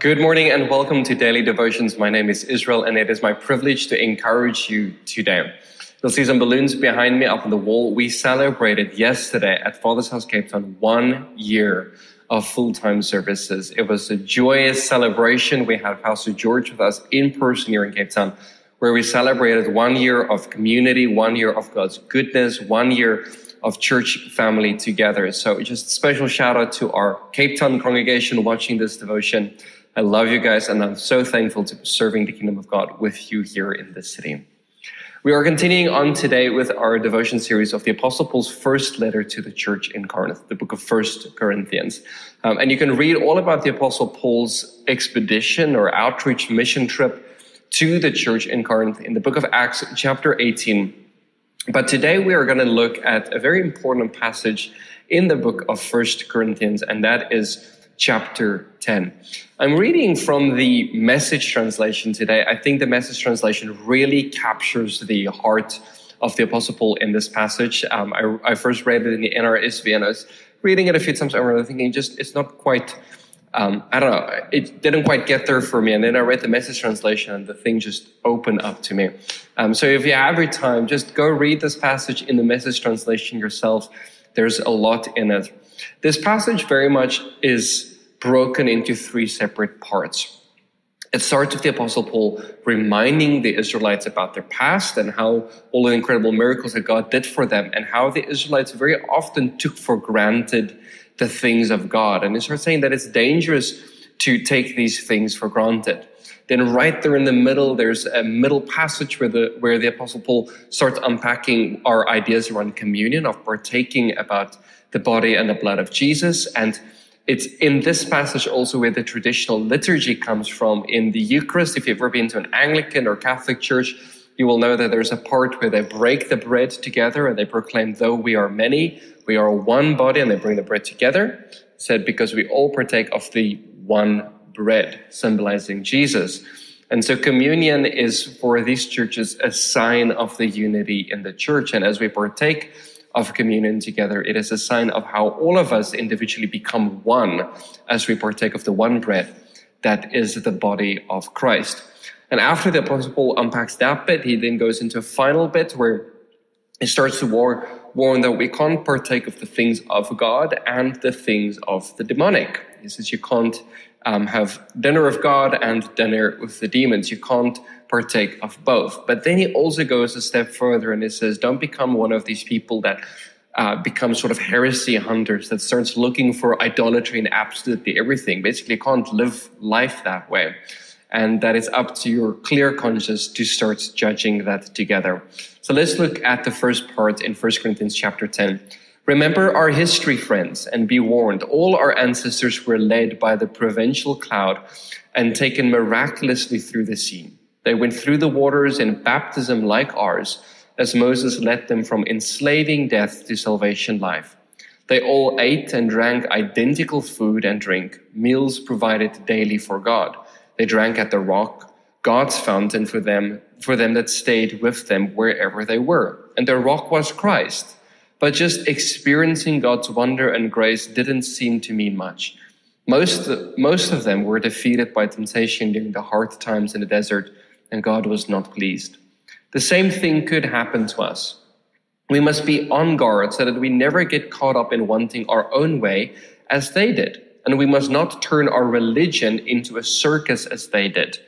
Good morning and welcome to Daily Devotions. My name is Israel and it is my privilege to encourage you today. You'll see some balloons behind me up on the wall. We celebrated yesterday at Father's House Cape Town one year of full-time services. It was a joyous celebration. We had Pastor George with us in person here in Cape Town, where we celebrated one year of community, one year of God's goodness, one year of church family together. So just special shout out to our Cape Town congregation watching this devotion. I love you guys, and I'm so thankful to be serving the kingdom of God with you here in this city. We are continuing on today with our devotion series of the Apostle Paul's first letter to the church in Corinth, the book of First Corinthians. Um, and you can read all about the Apostle Paul's expedition or outreach mission trip to the church in Corinth in the book of Acts, chapter 18. But today we are going to look at a very important passage in the book of First Corinthians, and that is chapter 10. I'm reading from the message translation today. I think the message translation really captures the heart of the Apostle Paul in this passage. Um, I, I, first read it in the NRSV and I was reading it a few times over and thinking just, it's not quite, um, I don't know, it didn't quite get there for me. And then I read the message translation and the thing just opened up to me. Um, so if you have your time, just go read this passage in the message translation yourself. There's a lot in it. This passage very much is broken into three separate parts. It starts with the Apostle Paul reminding the Israelites about their past and how all the incredible miracles that God did for them, and how the Israelites very often took for granted the things of God. And he starts saying that it's dangerous to take these things for granted. Then right there in the middle, there's a middle passage where the, where the apostle Paul starts unpacking our ideas around communion, of partaking about the body and the blood of Jesus. And it's in this passage also where the traditional liturgy comes from in the Eucharist. If you've ever been to an Anglican or Catholic church, you will know that there's a part where they break the bread together and they proclaim, though we are many, we are one body, and they bring the bread together. Said because we all partake of the one bread, symbolizing Jesus. And so communion is for these churches a sign of the unity in the church. And as we partake of communion together. It is a sign of how all of us individually become one as we partake of the one bread that is the body of Christ. And after the Apostle Paul unpacks that bit, he then goes into a final bit where he starts to war, warn that we can't partake of the things of God and the things of the demonic. He says you can't um, have dinner of God and dinner with the demons. You can't partake of both. But then he also goes a step further and he says, don't become one of these people that uh, become sort of heresy hunters that starts looking for idolatry in absolutely everything. Basically, you can't live life that way. And that it's up to your clear conscience to start judging that together. So let's look at the first part in 1 Corinthians chapter 10. Remember our history, friends, and be warned. All our ancestors were led by the provincial cloud and taken miraculously through the sea. They went through the waters in baptism like ours, as Moses led them from enslaving death to salvation life. They all ate and drank identical food and drink, meals provided daily for God. They drank at the rock, God's fountain for them, for them that stayed with them wherever they were. And the rock was Christ. But just experiencing God's wonder and grace didn't seem to mean much. Most, most of them were defeated by temptation during the hard times in the desert, and God was not pleased. The same thing could happen to us. We must be on guard so that we never get caught up in wanting our own way as they did. And we must not turn our religion into a circus as they did.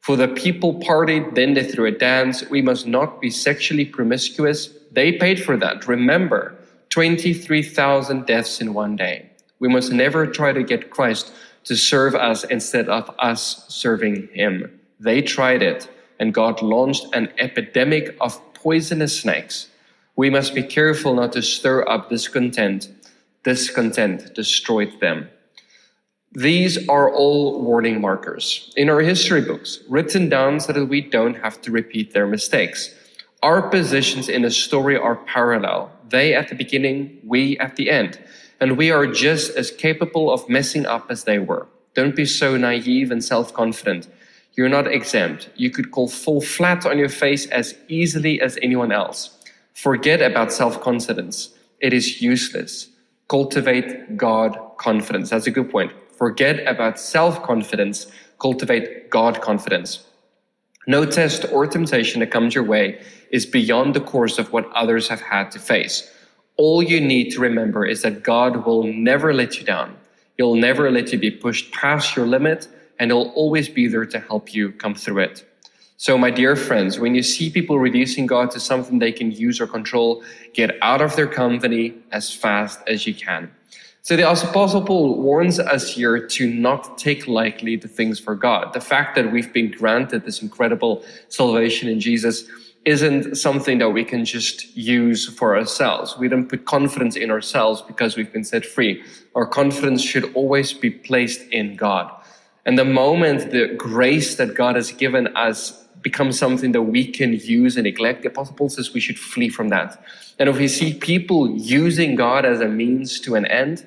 For the people partied, then they threw a dance. We must not be sexually promiscuous they paid for that. Remember, 23,000 deaths in one day. We must never try to get Christ to serve us instead of us serving him. They tried it, and God launched an epidemic of poisonous snakes. We must be careful not to stir up discontent. Discontent destroyed them. These are all warning markers in our history books, written down so that we don't have to repeat their mistakes. Our positions in the story are parallel. They at the beginning, we at the end. And we are just as capable of messing up as they were. Don't be so naive and self confident. You're not exempt. You could fall flat on your face as easily as anyone else. Forget about self confidence. It is useless. Cultivate God confidence. That's a good point. Forget about self confidence, cultivate God confidence. No test or temptation that comes your way is beyond the course of what others have had to face. All you need to remember is that God will never let you down. He'll never let you be pushed past your limit, and He'll always be there to help you come through it. So, my dear friends, when you see people reducing God to something they can use or control, get out of their company as fast as you can. So the Apostle Paul warns us here to not take lightly the things for God. The fact that we've been granted this incredible salvation in Jesus isn't something that we can just use for ourselves. We don't put confidence in ourselves because we've been set free. Our confidence should always be placed in God. And the moment the grace that God has given us becomes something that we can use and neglect, the Apostle Paul says we should flee from that. And if we see people using God as a means to an end,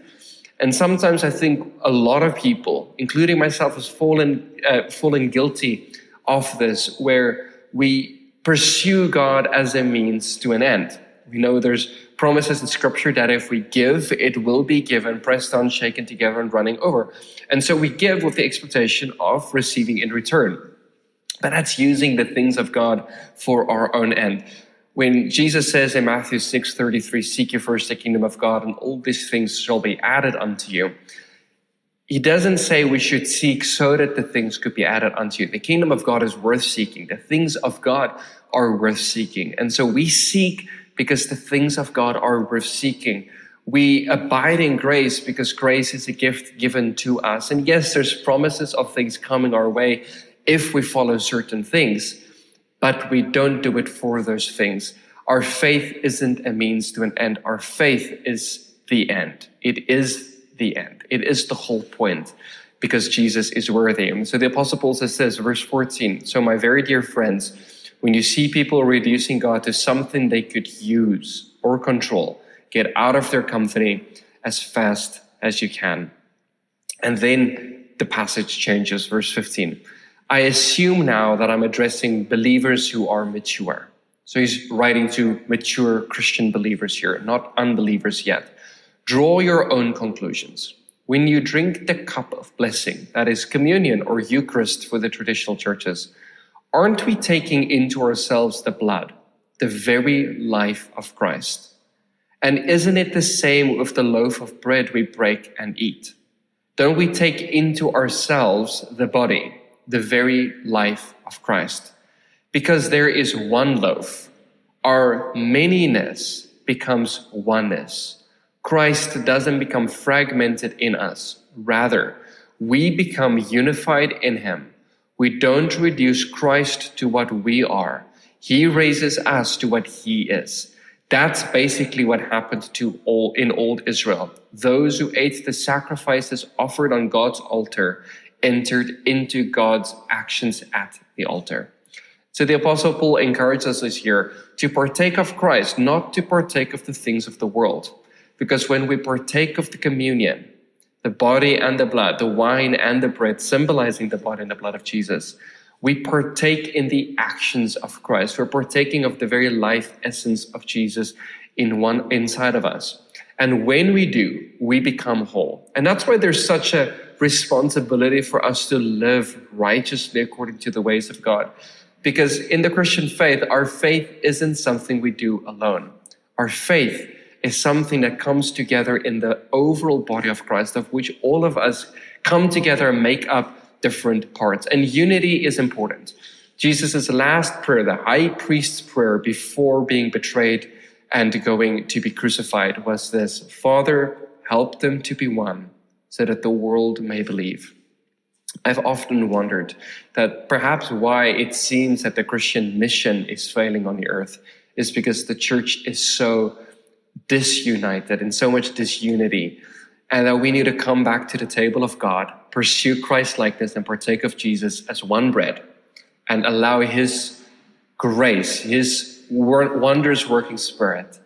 and sometimes I think a lot of people, including myself, has fallen uh, fallen guilty of this, where we pursue God as a means to an end. We know there's promises in Scripture that if we give, it will be given, pressed down, shaken together, and running over. And so we give with the expectation of receiving in return. But that's using the things of God for our own end. When Jesus says in Matthew 6:33, "Seek ye first the kingdom of God, and all these things shall be added unto you," he doesn't say we should seek so that the things could be added unto you. The kingdom of God is worth seeking. The things of God are worth seeking, and so we seek because the things of God are worth seeking. We abide in grace because grace is a gift given to us. And yes, there's promises of things coming our way if we follow certain things, but we don't do it for those things. Our faith isn't a means to an end. Our faith is the end. It is the end. It is the whole point because Jesus is worthy. And so the Apostle Paul says this, verse 14. So, my very dear friends, when you see people reducing God to something they could use or control, get out of their company as fast as you can. And then the passage changes, verse 15. I assume now that I'm addressing believers who are mature. So he's writing to mature Christian believers here, not unbelievers yet. Draw your own conclusions. When you drink the cup of blessing, that is communion or Eucharist for the traditional churches, aren't we taking into ourselves the blood, the very life of Christ? And isn't it the same with the loaf of bread we break and eat? Don't we take into ourselves the body, the very life of Christ. Because there is one loaf, our manyness becomes oneness. Christ doesn't become fragmented in us. Rather, we become unified in him. We don't reduce Christ to what we are. He raises us to what he is. That's basically what happened to all in old Israel. Those who ate the sacrifices offered on God's altar entered into God's actions at the altar. So the Apostle Paul encourages us year to partake of Christ, not to partake of the things of the world. Because when we partake of the communion, the body and the blood, the wine and the bread, symbolizing the body and the blood of Jesus, we partake in the actions of Christ. We're partaking of the very life essence of Jesus in one inside of us. And when we do, we become whole. And that's why there's such a responsibility for us to live righteously according to the ways of God. Because in the Christian faith, our faith isn't something we do alone. Our faith is something that comes together in the overall body of Christ, of which all of us come together and make up different parts. And unity is important. Jesus' last prayer, the high priest's prayer before being betrayed and going to be crucified, was this Father, help them to be one so that the world may believe. I've often wondered that perhaps why it seems that the Christian mission is failing on the earth is because the church is so disunited in so much disunity, and that we need to come back to the table of God, pursue Christ likeness, and partake of Jesus as one bread, and allow His grace, His wonders working spirit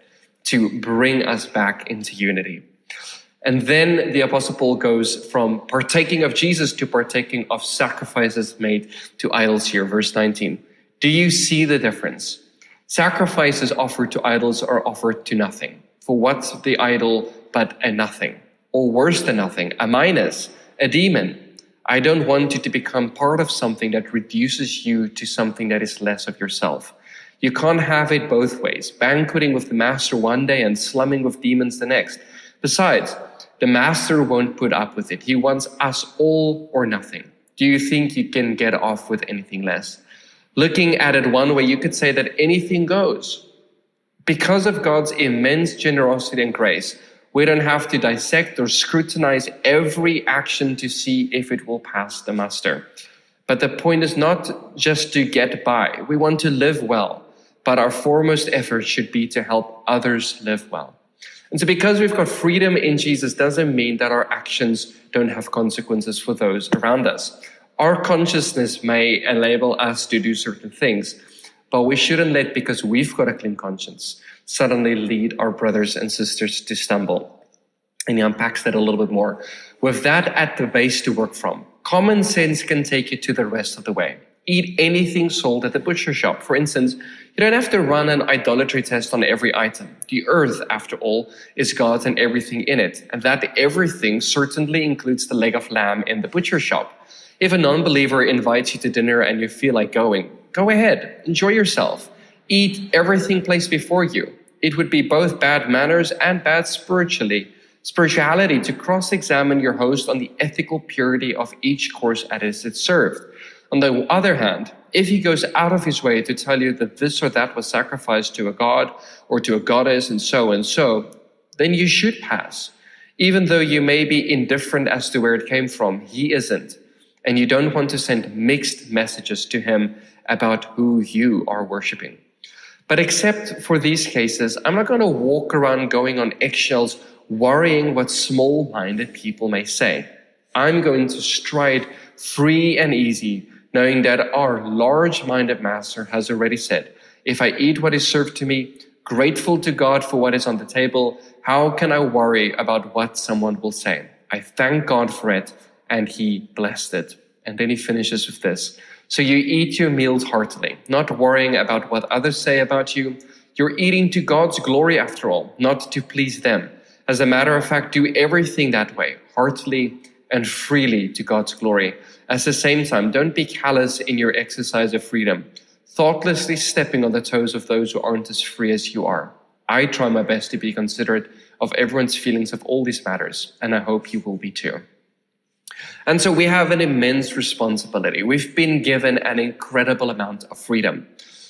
to bring us back into unity. And then the Apostle Paul goes from partaking of Jesus to partaking of sacrifices made to idols here, verse 19. Do you see the difference? Sacrifices offered to idols are offered to nothing. For what's the idol but a nothing? Or worse than nothing, a minus, a demon. I don't want you to become part of something that reduces you to something that is less of yourself. You can't have it both ways, banqueting with the master one day and slumming with demons the next. Besides, the master won't put up with it. He wants us all or nothing. Do you think you can get off with anything less? Looking at it one way, you could say that anything goes. Because of God's immense generosity and grace, we don't have to dissect or scrutinize every action to see if it will pass the muster. But the point is not just to get by. We want to live well, but our foremost effort should be to help others live well. And so because we've got freedom in Jesus doesn't mean that our actions don't have consequences for those around us. Our consciousness may enable us to do certain things, but we shouldn't let because we've got a clean conscience suddenly lead our brothers and sisters to stumble. And he unpacks that a little bit more. With that at the base to work from, common sense can take you to the rest of the way. Eat anything sold at the butcher shop. For instance, you don't have to run an idolatry test on every item. The earth, after all, is God and everything in it. And that everything certainly includes the leg of lamb in the butcher shop. If a non believer invites you to dinner and you feel like going, go ahead, enjoy yourself. Eat everything placed before you. It would be both bad manners and bad spiritually spirituality to cross-examine your host on the ethical purity of each course as it's served. On the other hand, if he goes out of his way to tell you that this or that was sacrificed to a god or to a goddess and so and so, then you should pass. Even though you may be indifferent as to where it came from, he isn't. And you don't want to send mixed messages to him about who you are worshiping. But except for these cases, I'm not going to walk around going on eggshells worrying what small minded people may say. I'm going to stride free and easy, knowing that our large minded master has already said, if I eat what is served to me, grateful to God for what is on the table, how can I worry about what someone will say? I thank God for it, and he blessed it. And then he finishes with this. So you eat your meals heartily, not worrying about what others say about you. You're eating to God's glory after all, not to please them. As a matter of fact, do everything that way, heartily and freely to God's glory. At the same time, don't be callous in your exercise of freedom, thoughtlessly stepping on the toes of those who aren't as free as you are. I try my best to be considerate of everyone's feelings of all these matters, and I hope you will be too. And so we have an immense responsibility. We've been given an incredible amount of freedom.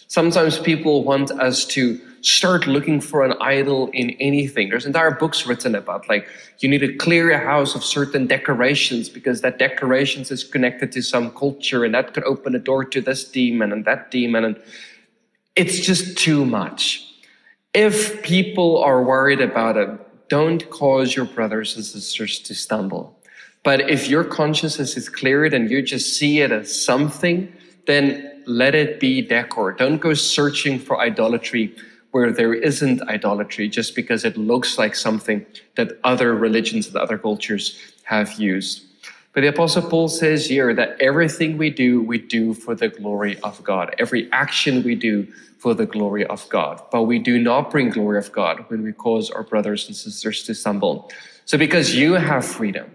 Sometimes people want us to start looking for an idol in anything. There's entire books written about like you need to clear your house of certain decorations because that decorations is connected to some culture and that could open a door to this demon and that demon and it's just too much. If people are worried about it, don't cause your brothers and sisters to stumble. But if your consciousness is cleared and you just see it as something, then let it be decor. Don't go searching for idolatry where there isn't idolatry just because it looks like something that other religions and other cultures have used. But the Apostle Paul says here that everything we do, we do for the glory of God. Every action we do for the glory of God. But we do not bring glory of God when we cause our brothers and sisters to stumble. So because you have freedom,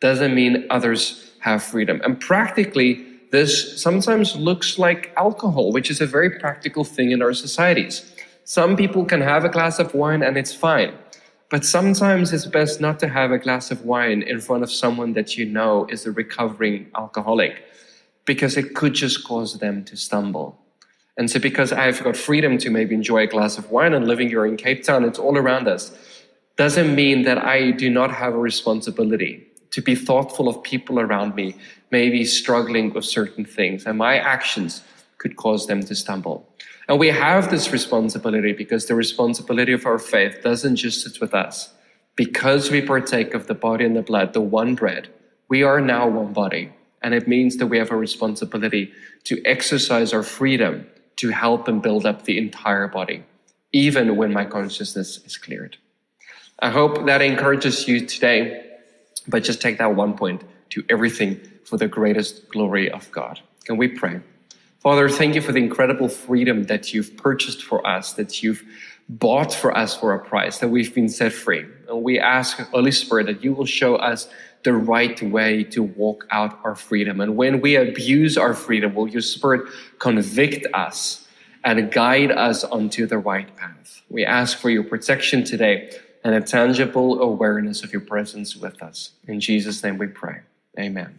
doesn't mean others have freedom. And practically, this sometimes looks like alcohol, which is a very practical thing in our societies. Some people can have a glass of wine and it's fine. But sometimes it's best not to have a glass of wine in front of someone that you know is a recovering alcoholic because it could just cause them to stumble. And so, because I've got freedom to maybe enjoy a glass of wine and living here in Cape Town, it's all around us, doesn't mean that I do not have a responsibility to be thoughtful of people around me, maybe struggling with certain things, and my actions could cause them to stumble. And we have this responsibility because the responsibility of our faith doesn't just sit with us. Because we partake of the body and the blood, the one bread, we are now one body. And it means that we have a responsibility to exercise our freedom to help and build up the entire body, even when my consciousness is cleared. I hope that encourages you today but just take that one point to everything for the greatest glory of God. Can we pray? Father, thank you for the incredible freedom that you've purchased for us, that you've bought for us for a price, that we've been set free. And we ask, Holy Spirit, that you will show us the right way to walk out our freedom. And when we abuse our freedom, will your Spirit convict us and guide us onto the right path? We ask for your protection today and a tangible awareness of your presence with us. In Jesus' name we pray. Amen.